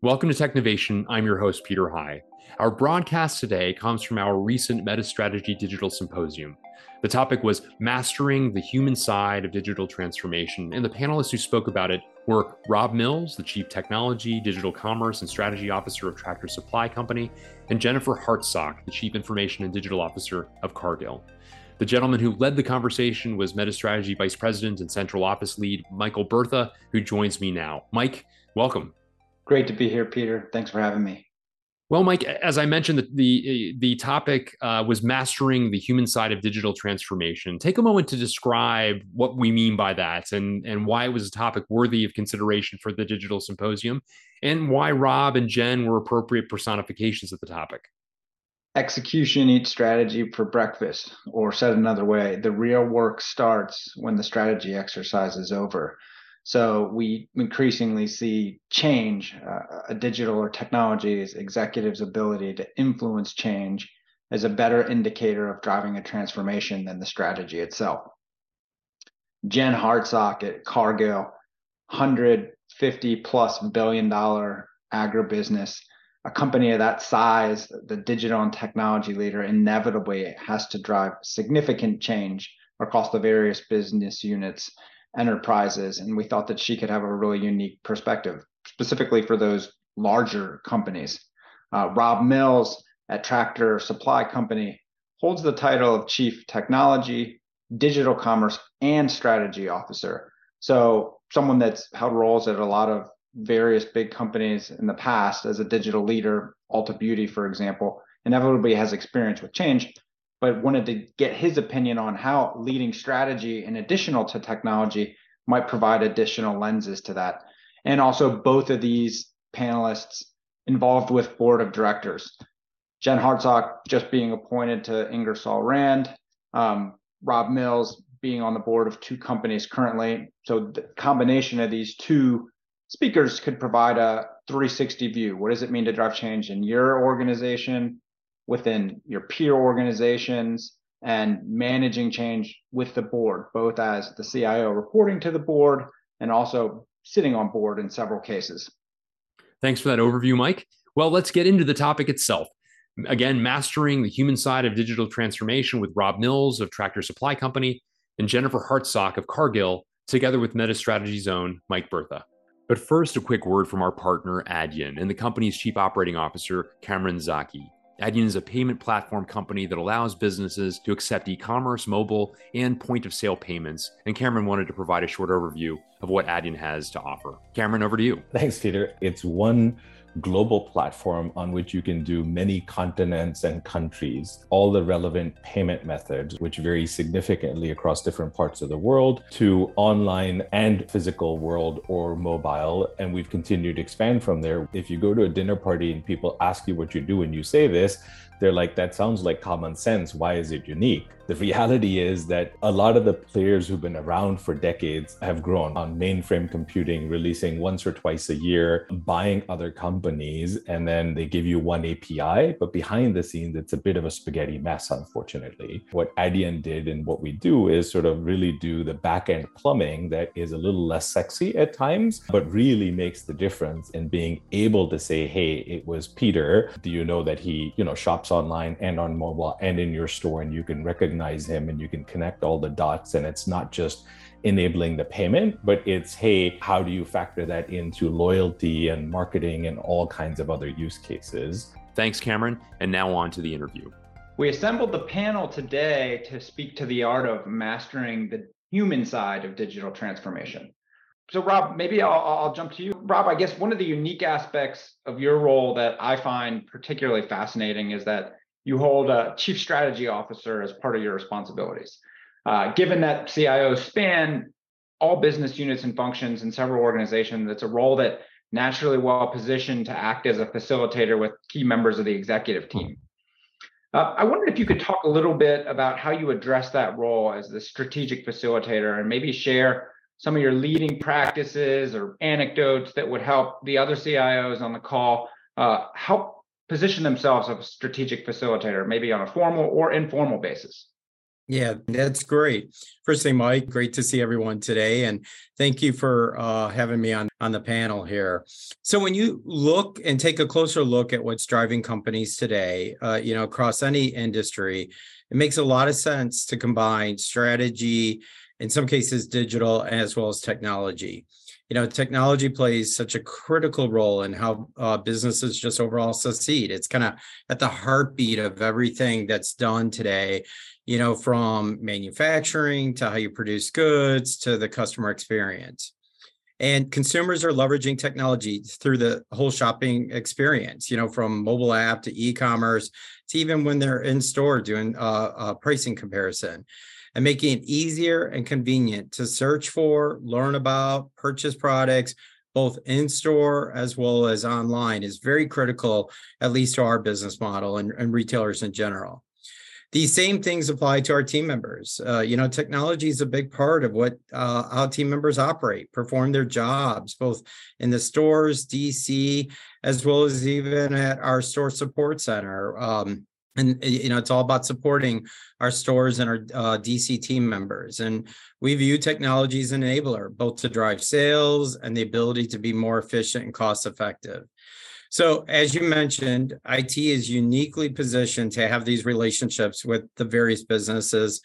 Welcome to Technovation. I'm your host, Peter High. Our broadcast today comes from our recent Metis Strategy Digital Symposium. The topic was Mastering the Human Side of Digital Transformation, and the panelists who spoke about it were Rob Mills, the Chief Technology, Digital Commerce, and Strategy Officer of Tractor Supply Company, and Jennifer Hartsock, the Chief Information and Digital Officer of Cargill. The gentleman who led the conversation was Metis Strategy Vice President and Central Office Lead Michael Bertha, who joins me now. Mike, welcome. Great to be here, Peter. Thanks for having me. Well, Mike, as I mentioned, the the, the topic uh, was mastering the human side of digital transformation. Take a moment to describe what we mean by that, and and why it was a topic worthy of consideration for the digital symposium, and why Rob and Jen were appropriate personifications of the topic. Execution eats strategy for breakfast, or said another way, the real work starts when the strategy exercise is over. So we increasingly see change, uh, a digital or technology's executives' ability to influence change as a better indicator of driving a transformation than the strategy itself. Jen Hartsock at Cargill, 150 plus billion dollar agribusiness, a company of that size, the digital and technology leader, inevitably has to drive significant change across the various business units enterprises. And we thought that she could have a really unique perspective, specifically for those larger companies. Uh, Rob Mills at Tractor Supply Company holds the title of Chief Technology, Digital Commerce, and Strategy Officer. So, someone that's held roles at a lot of various big companies in the past as a digital leader, Ulta Beauty, for example, inevitably has experience with change but wanted to get his opinion on how leading strategy and additional to technology might provide additional lenses to that. And also both of these panelists involved with board of directors. Jen Hartsock just being appointed to Ingersoll Rand, um, Rob Mills being on the board of two companies currently. So the combination of these two speakers could provide a 360 view. What does it mean to drive change in your organization? Within your peer organizations and managing change with the board, both as the CIO reporting to the board and also sitting on board in several cases. Thanks for that overview, Mike. Well, let's get into the topic itself. Again, mastering the human side of digital transformation with Rob Mills of Tractor Supply Company and Jennifer Hartsock of Cargill, together with Meta Metis Strategy's own Mike Bertha. But first, a quick word from our partner, Adyen, and the company's Chief Operating Officer, Kamran Zaki. Adyen is a payment platform company that allows businesses to accept e commerce, mobile, and point of sale payments. And Kamran wanted to provide a short overview of what Adyen has to offer. Kamran, over to you. Thanks, Peter. It's one global platform on which you can do many continents and countries, all the relevant payment methods, which vary significantly across different parts of the world, to online and physical world or mobile. And we've continued to expand from there. If you go to a dinner party and people ask you what you do and you say this, they're like, that sounds like common sense. Why is it unique? The reality is that a lot of the players who've been around for decades have grown on mainframe computing, releasing once or twice a year, buying other companies, and then they give you one API. But behind the scenes, it's a bit of a spaghetti mess, unfortunately. What Adyen did and what we do is sort of really do the back end plumbing that is a little less sexy at times, but really makes the difference in being able to say, hey, it was Peter. Do you know that he, you know, shops online and on mobile and in your store and you can recognize recognize him and you can connect all the dots. And it's not just enabling the payment, but it's, hey, how do you factor that into loyalty and marketing and all kinds of other use cases? Thanks, Kamran. And now on to the interview. We assembled the panel today to speak to the art of mastering the human side of digital transformation. So, Rob, maybe I'll, I'll, jump to you. Rob, I guess one of the unique aspects of your role that I find particularly fascinating is that you hold a chief strategy officer as part of your responsibilities. Uh, given that CIOs span all business units and functions in several organizations, it's a role that naturally well positioned to act as a facilitator with key members of the executive team. Uh, I wondered if you could talk a little bit about how you address that role as the strategic facilitator and maybe share some of your leading practices or anecdotes that would help the other CIOs on the call uh, help position themselves as a strategic facilitator, maybe on a formal or informal basis? Yeah, that's great. First thing, Mike, great to see everyone today. And thank you for uh, having me on, on the panel here. So when you look and take a closer look at what's driving companies today, uh, you know, across any industry, it makes a lot of sense to combine strategy, in some cases digital, as well as technology. You know technology plays such a critical role in how uh, businesses just overall succeed. It's kind of at the heartbeat of everything that's done today you know from manufacturing to how you produce goods to the customer experience and consumers are leveraging technology through the whole shopping experience you know from mobile app to e-commerce to even when they're in store doing uh, a pricing comparison and making it easier and convenient to search for, learn about, purchase products, both in store as well as online, is very critical, at least to our business model and, and retailers in general. These same things apply to our team members. Uh, you know, technology is a big part of what uh, how team members operate, perform their jobs, both in the stores, DC, as well as even at our store support center. Um, and you know it's all about supporting our stores and our uh, dc team members and we view technology as an enabler both to drive sales and the ability to be more efficient and cost effective so as you mentioned it is uniquely positioned to have these relationships with the various businesses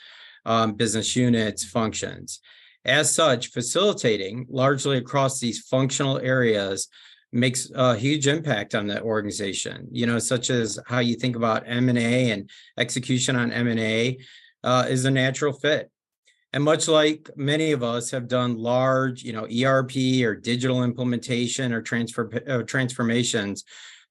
um, business units functions. As such facilitating largely across these functional areas makes a huge impact on the organization. You know such as how you think about m&a and execution on m&a uh, is a natural fit and much like many of us have done large you know erp or digital implementation or transfer uh, transformations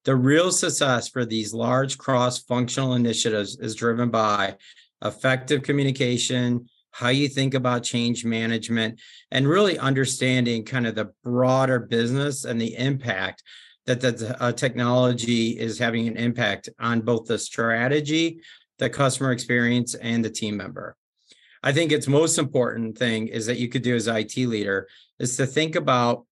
the real success for these large cross-functional initiatives is driven by effective communication how you think about change management, and really understanding kind of the broader business and the impact that the uh, technology is having an impact on both the strategy, the customer experience, and the team member. I think its most important thing is that you could do as IT leader is to think about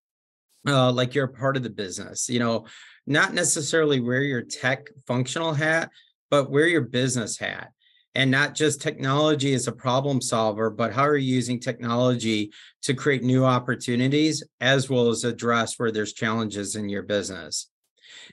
uh, like you're a part of the business, you know, not necessarily wear your tech functional hat, but wear your business hat and not just technology as a problem solver, but how are you using technology to create new opportunities as well as address where there's challenges in your business.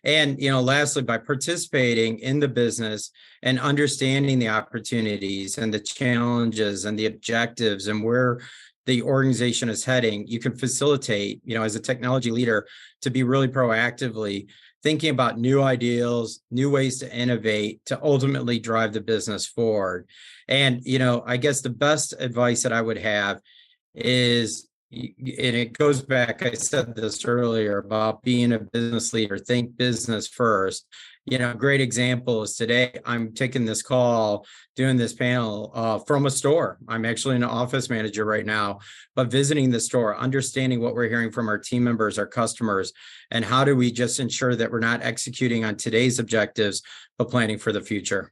And you know, lastly, by participating in the business and understanding the opportunities and the challenges and the objectives and where the organization is heading, you can facilitate, you know, as a technology leader to be really proactively thinking about new ideals, new ways to innovate to ultimately drive the business forward. And, you know, I guess the best advice that I would have is, and it goes back, I said this earlier about being a business leader, think business first you know, great example is today I'm taking this call, doing this panel uh, from a store. I'm actually an office manager right now, but visiting the store, understanding what we're hearing from our team members, our customers, and how do we just ensure that we're not executing on today's objectives, but planning for the future.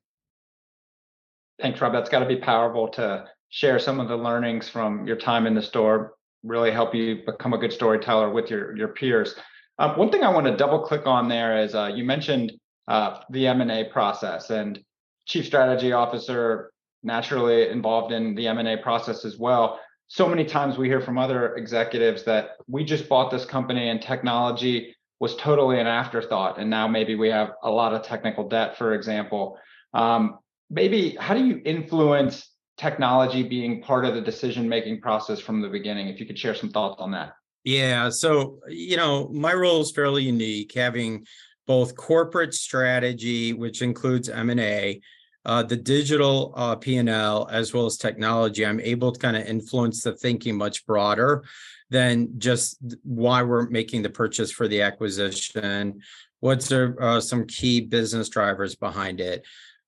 Thanks, Rob. That's got to be powerful to share some of the learnings from your time in the store, really help you become a good storyteller with your, your peers. Uh, one thing I want to double click on there is uh, you mentioned uh, the M&A process and chief strategy officer naturally involved in the M&A process as well. So many times we hear from other executives that we just bought this company and technology was totally an afterthought. And now maybe we have a lot of technical debt, for example. Um, maybe how do you influence technology being part of the decision making process from the beginning? If you could share some thoughts on that. Yeah. So, you know, my role is fairly unique, having both corporate strategy, which includes M&A, uh, the digital uh, P&L, as well as technology, I'm able to kind of influence the thinking much broader than just why we're making the purchase for the acquisition. What's there, uh, some key business drivers behind it?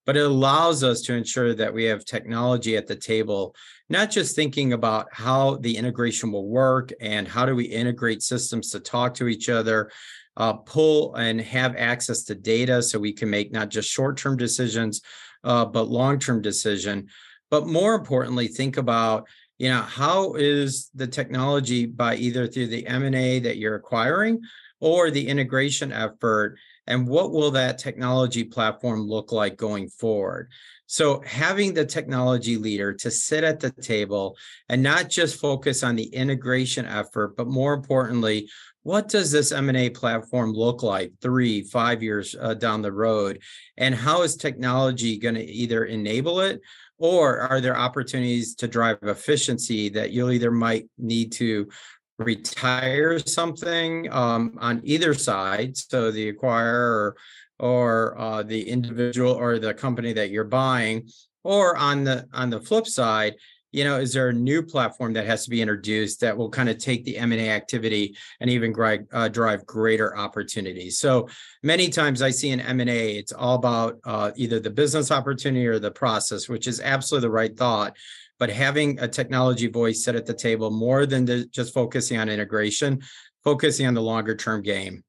But it allows us to ensure that we have technology at the table, not just thinking about how the integration will work and how do we integrate systems to talk to each other, uh, pull and have access to data so we can make not just short-term decisions, uh, but long-term decision. But more importantly, think about you know how is the technology by either through the M&A that you're acquiring or the integration effort and what will that technology platform look like going forward So, having the technology leader to sit at the table and not just focus on the integration effort, but more importantly, what does this M&A platform look like three, five years uh, down the road? And how is technology going to either enable it or are there opportunities to drive efficiency that you'll either might need to retire something um, on either side, so the acquirer or, or uh, the individual or the company that you're buying, or on the on the flip side, you know, is there a new platform that has to be introduced that will kind of take the M&A activity and even drive, uh, drive greater opportunities? So many times I see in M&A, it's all about uh, either the business opportunity or the process, which is absolutely the right thought but having a technology voice set at the table more than just focusing on integration, focusing on the longer term game.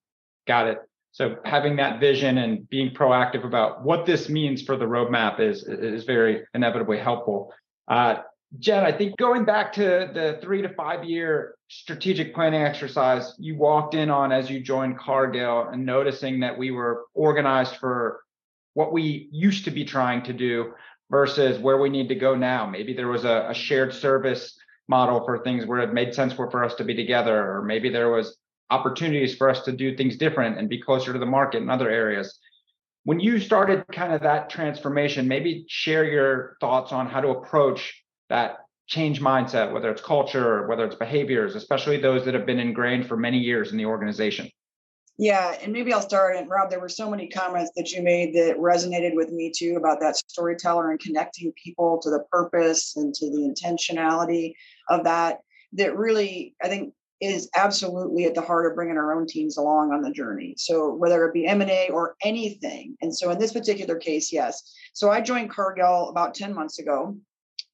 Got it. So having that vision and being proactive about what this means for the roadmap is is very inevitably helpful. Uh, Jen, I think going back to the three to five year strategic planning exercise you walked in on as you joined Cargill and noticing that we were organized for what we used to be trying to do versus where we need to go now. Maybe there was a, a shared service model for things where it made sense for, for us to be together, or maybe there was opportunities for us to do things different and be closer to the market in other areas. When you started kind of that transformation, maybe share your thoughts on how to approach that change mindset, whether it's culture, or whether it's behaviors, especially those that have been ingrained for many years in the organization. Yeah, and maybe I'll start. And Rob, there were so many comments that you made that resonated with me too about that storyteller and connecting people to the purpose and to the intentionality of that. That really, I think, is absolutely at the heart of bringing our own teams along on the journey. So whether it be M&A or anything. And so in this particular case, yes. So I joined Cargill about 10 months ago.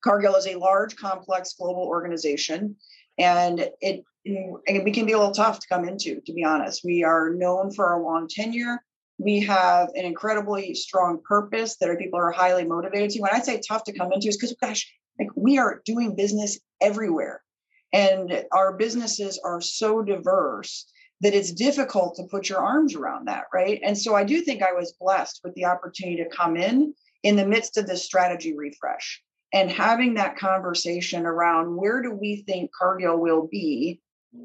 Cargill is a large, complex global organization and it we can be a little tough to come into to be honest. We are known for our long tenure. We have an incredibly strong purpose that our people are highly motivated to. When i say tough to come into is because gosh like we are doing business everywhere. And our businesses are so diverse that it's difficult to put your arms around that right? And so i do think i was blessed with the opportunity to come in in the midst of this strategy refresh. And having that conversation around where do we think Cargill will be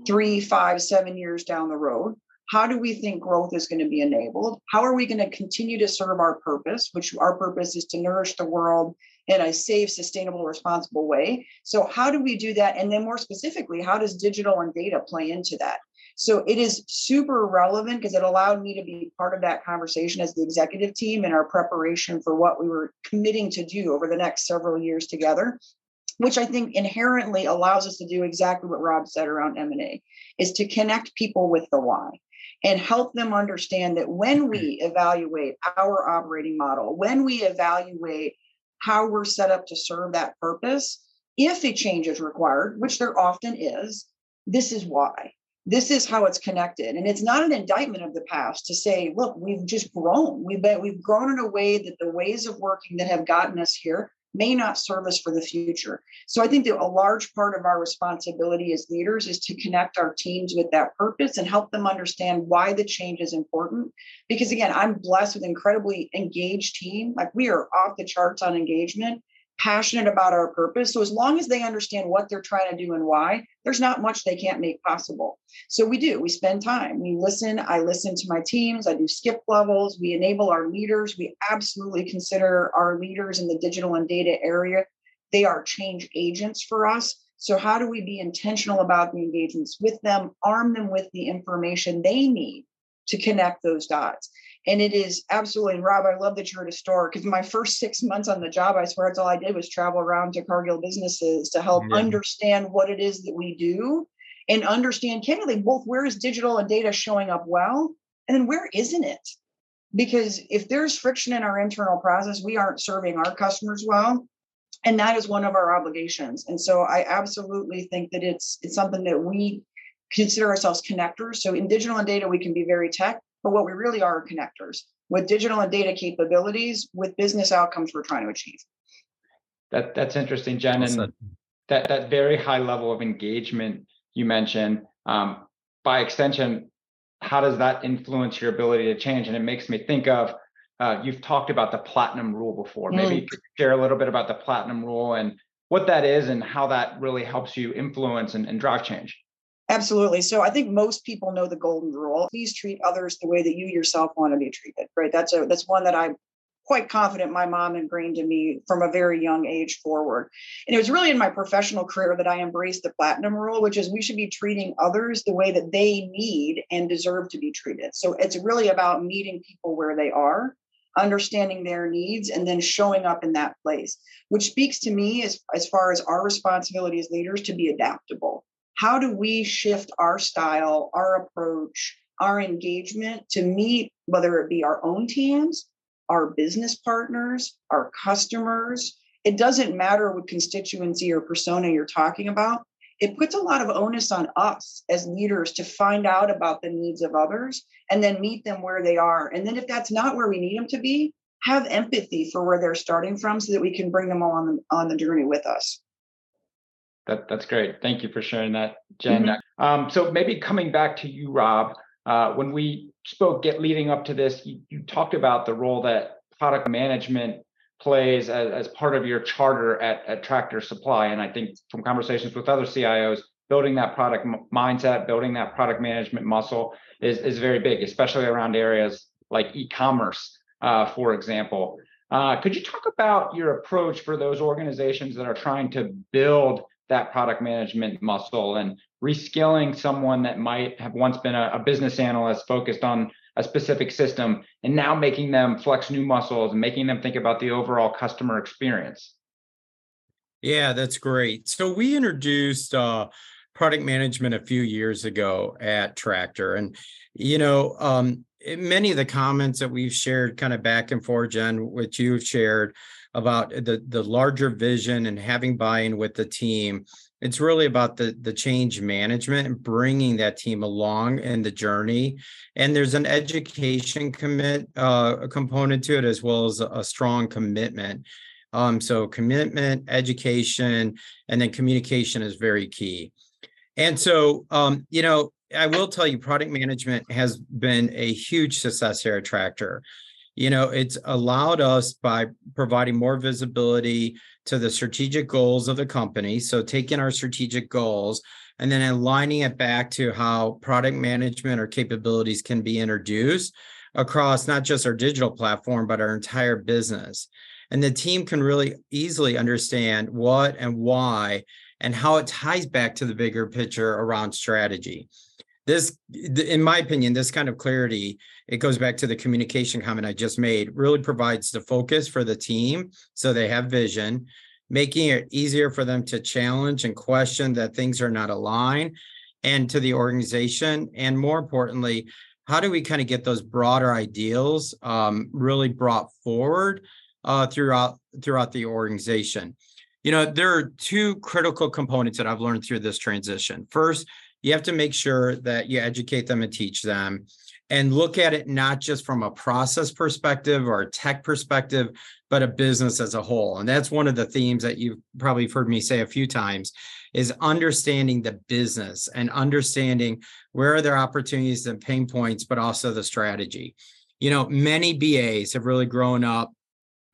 three, five, seven years down the road? How do we think growth is going to be enabled? How are we going to continue to serve our purpose, which our purpose is to nourish the world in a safe, sustainable, responsible way? So, how do we do that? And then, more specifically, how does digital and data play into that? So it is super relevant because it allowed me to be part of that conversation as the executive team in our preparation for what we were committing to do over the next several years together which I think inherently allows us to do exactly what Rob said around M&A is to connect people with the why and help them understand that when we mm-hmm. evaluate our operating model, when we evaluate how we're set up to serve that purpose, if a change is required, which there often is, this is why. This is how it's connected. And it's not an indictment of the past to say look we've just grown. We've been we've grown in a way that the ways of working that have gotten us here may not serve us for the future. So i think that a large part of our responsibility as leaders is to connect our teams with that purpose and help them understand why the change is important. Because again i'm blessed with incredibly engaged team. Like we are off the charts on engagement passionate about our purpose. So as long as they understand what they're trying to do and why, there's not much they can't make possible. So we do. We spend time. We listen. I listen to my teams. I do skip levels. We enable our leaders. We absolutely consider our leaders in the digital and data area. They are change agents for us. So how do we be intentional about the engagements with them, arm them with the information they need to connect those dots? And it is absolutely, Rob, I love that you're at a store because my first six months on the job, I swear that's all I did was travel around to Cargill businesses to help yeah. understand what it is that we do and understand candidly both where is digital and data showing up well and then where isn't it? Because if there's friction in our internal process, we aren't serving our customers well. And that is one of our obligations. And so I absolutely think that it's it's something that we consider ourselves connectors. So in digital and data, we can be very tech, but what we really are, are connectors with digital and data capabilities with business outcomes we're trying to achieve. That that's interesting, Jen, and that that very high level of engagement you mentioned. Um, by extension, how does that influence your ability to change? And it makes me think of uh, you've talked about the platinum rule before. Maybe mm. share a little bit about the platinum rule and what that is and how that really helps you influence and, and drive change. Absolutely. So I think most people know the golden rule. Please treat others the way that you yourself want to be treated. Right. That's a that's one that I'm quite confident my mom ingrained in me from a very young age forward. And it was really in my professional career that I embraced the platinum rule, which is we should be treating others the way that they need and deserve to be treated. So it's really about meeting people where they are understanding their needs and then showing up in that place which speaks to me as, as far as our responsibility as leaders to be adaptable how do we shift our style our approach our engagement to meet whether it be our own teams our business partners our customers it doesn't matter what constituency or persona you're talking about it puts a lot of onus on us as leaders to find out about the needs of others and then meet them where they are. And then if that's not where we need them to be, have empathy for where they're starting from so that we can bring them on on the journey with us. That, that's great. Thank you for sharing that, Jen. Mm-hmm. Um, so maybe coming back to you, Rob, uh, when we spoke get leading up to this, you, you talked about the role that product management plays as, as part of your charter at, at Tractor Supply. And I think from conversations with other CIOs, building that product m- mindset, building that product management muscle is, is very big, especially around areas like e-commerce, uh, for example. Uh, could you talk about your approach for those organizations that are trying to build that product management muscle and reskilling someone that might have once been a, a business analyst focused on a specific system and now making them flex new muscles and making them think about the overall customer experience. Yeah, that's great. So we introduced uh, product management a few years ago at Tractor, and you know, um, many of the comments that we've shared, kind of back and forth, Jen, which you've shared about the the larger vision and having buy-in with the team. It's really about the the change management and bringing that team along in the journey. And there's an education commit uh, component to it as well as a, a strong commitment. Um, so commitment education and then communication is very key. And so um, you know i will tell you product management has been a huge success here at tractor you know it's allowed us by providing more visibility to the strategic goals of the company so taking our strategic goals and then aligning it back to how product management or capabilities can be introduced across not just our digital platform but our entire business. And the team can really easily understand what and why and how it ties back to the bigger picture around strategy this in my opinion this kind of clarity it goes back to the communication comment i just made really provides the focus for the team so they have vision making it easier for them to challenge and question that things are not aligned and to the organization and more importantly how do we kind of get those broader ideals um, really brought forward uh, throughout throughout the organization? You know there are two critical components that i've learned through this transition. First you have to make sure that you educate them and teach them and look at it not just from a process perspective or a tech perspective, but a business as a whole. And that's one of the themes that you've probably heard me say a few times is understanding the business and understanding where are their opportunities and pain points, but also the strategy. You know, many BAs have really grown up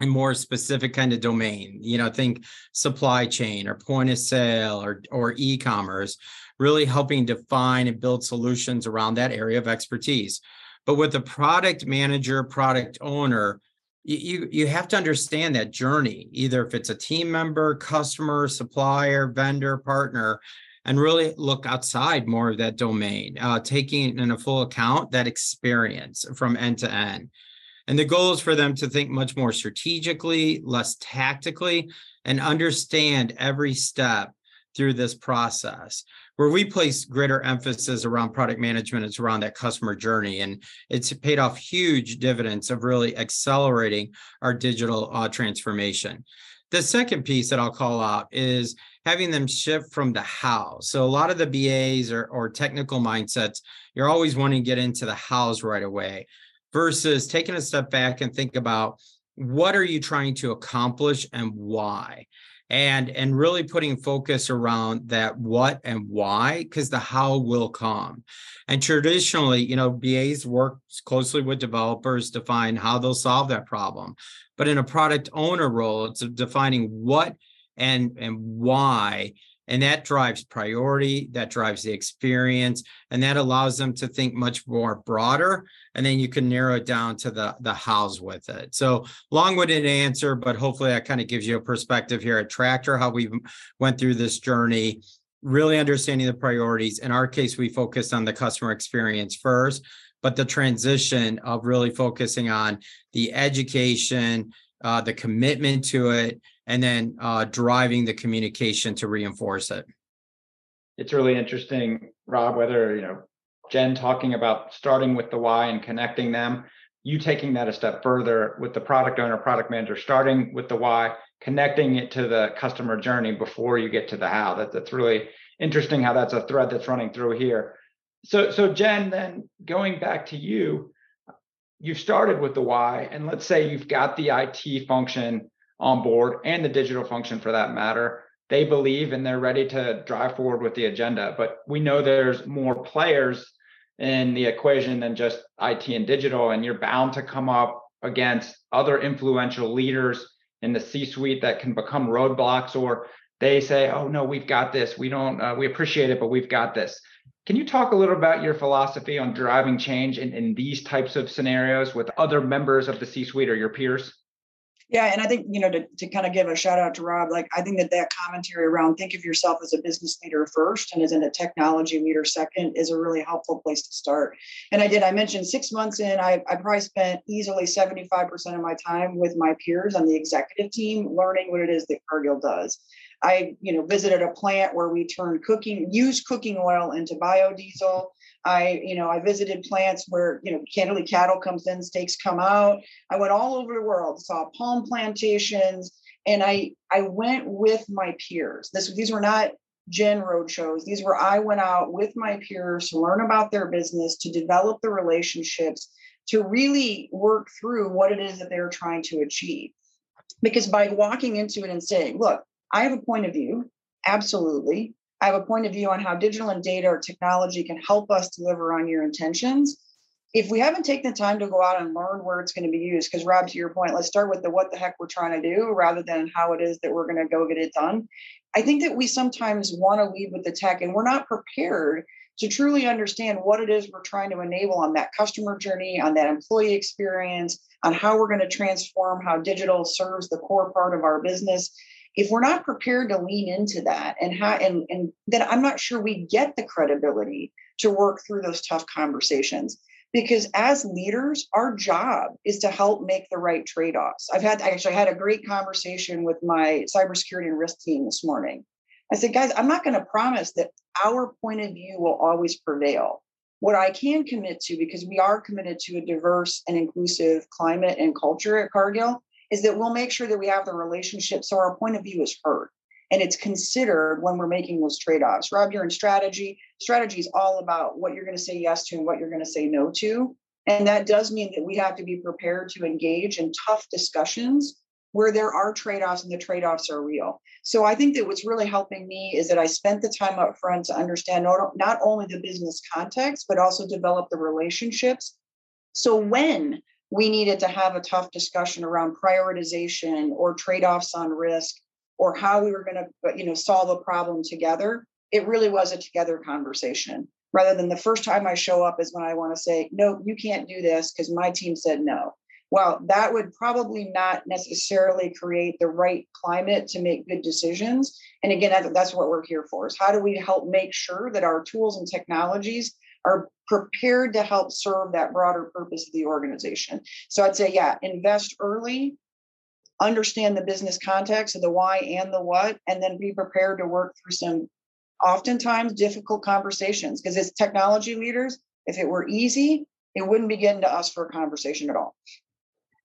in more specific kind of domain. You know, think supply chain or point of sale or or e-commerce really helping define and build solutions around that area of expertise. But with the product manager, product owner, you you have to understand that journey either if it's a team member customer supplier vendor partner and really look outside more of that domain uh, taking in a full account that experience from end to end and the goal is for them to think much more strategically less tactically and understand every step through this process where we place greater emphasis around product management is around that customer journey and it's paid off huge dividends of really accelerating our digital uh, transformation. The second piece that i'll call out is having them shift from the how. So a lot of the bas or, or technical mindsets you're always wanting to get into the hows right away versus taking a step back and think about what are you trying to accomplish and why and and really putting focus around that what and why because the how will come. And traditionally you know bas work closely with developers to find how they'll solve that problem. But in a product owner role it's defining what and and why and that drives priority that drives the experience and that allows them to think much more broader and then you can narrow it down to the the hows with it. So long-winded answer but hopefully that kind of gives you a perspective here at tractor how we went through this journey really understanding the priorities. In our case we focused on the customer experience first but the transition of really focusing on the education uh, the commitment to it and then uh, driving the communication to reinforce it. It's really interesting, Rob, whether, you know, Jen talking about starting with the why and connecting them, you taking that a step further with the product owner, product manager, starting with the why, connecting it to the customer journey before you get to the how. That, that's really interesting how that's a thread that's running through here. So, so Jen, then going back to you, you've started with the why, and let's say you've got the IT function on board and the digital function for that matter. They believe and they're ready to drive forward with the agenda. But we know there's more players in the equation than just IT and digital, and you're bound to come up against other influential leaders in the C-suite that can become roadblocks, or they say, "Oh no, we've got this. We don't. Uh, we appreciate it, but we've got this." Can you talk a little about your philosophy on driving change in, in these types of scenarios with other members of the C-suite or your peers? Yeah, and I think you know to, to kind of give a shout out to Rob, like I think that that commentary around think of yourself as a business leader first and as a technology leader second is a really helpful place to start. And I did I mentioned six months in, I I probably spent easily seventy five percent of my time with my peers on the executive team learning what it is that Cargill does. I, you know, visited a plant where we turned cooking, used cooking oil into biodiesel. I, you know, I visited plants where, you know, candidly cattle comes in, steaks come out. I went all over the world, saw palm plantations, and I I went with my peers. This these were not gen road shows. These were I went out with my peers to learn about their business, to develop the relationships, to really work through what it is that they're trying to achieve. Because by walking into it and saying, look, I have a point of view, absolutely. I have a point of view on how digital and data or technology can help us deliver on your intentions. If we haven't taken the time to go out and learn where it's going to be used, because Rob, to your point, let's start with the what the heck we're trying to do rather than how it is that we're going to go get it done. I think that we sometimes want to lead with the tech and we're not prepared to truly understand what it is we're trying to enable on that customer journey, on that employee experience, on how we're going to transform how digital serves the core part of our business if we're not prepared to lean into that and how and, and then i'm not sure we get the credibility to work through those tough conversations. Because as leaders our job is to help make the right trade-offs. I've had actually I had a great conversation with my cybersecurity and risk team this morning. I said guys i'm not going to promise that our point of view will always prevail. What i can commit to because we are committed to a diverse and inclusive climate and culture at cargill is that we'll make sure that we have the relationship so our point of view is heard and it's considered when we're making those trade-offs. Rob, you're in strategy. Strategy is all about what you're going to say yes to and what you're going to say no to. And that does mean that we have to be prepared to engage in tough discussions where there are trade-offs and the trade-offs are real. So I think that what's really helping me is that I spent the time up front to understand not, only the business context, but also develop the relationships. So when we needed to have a tough discussion around prioritization or trade-offs on risk or how we were going to uh, you know solve a problem together. It really was a together conversation rather than the first time i show up is when i want to say no you can't do this because my team said no. Well that would probably not necessarily create the right climate to make good decisions. And again that's what we're here for is how do we help make sure that our tools and technologies are prepared to help serve that broader purpose of the organization. So I'd say, yeah, invest early, understand the business context of the why and the what, and then be prepared to work through some oftentimes difficult conversations. Because as technology leaders, if it were easy, it wouldn't be getting to us for a conversation at all.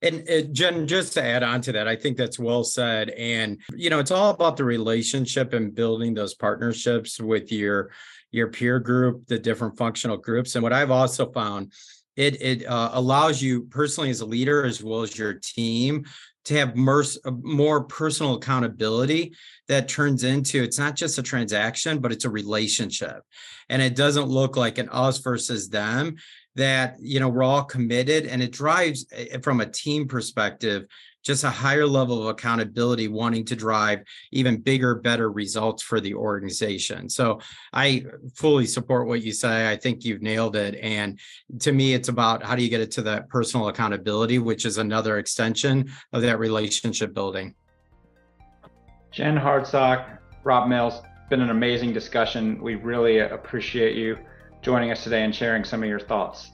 And uh, Jen, just to add on to that, I think that's well said. And you know, it's all about the relationship and building those partnerships with your your peer group, the different functional groups. And what I've also found it it uh, allows you personally as a leader as well as your team to have more, more personal accountability that turns into it's not just a transaction but it's a relationship and it doesn't look like an us versus them that you know we're all committed and it drives eh, from a team perspective just a higher level of accountability, wanting to drive even bigger, better results for the organization. So I fully support what you say. I think you've nailed it. And to me, it's about how do you get it to that personal accountability, which is another extension of that relationship building. Jen Hartsock, Rob Mills, been an amazing discussion. We really appreciate you joining us today and sharing some of your thoughts.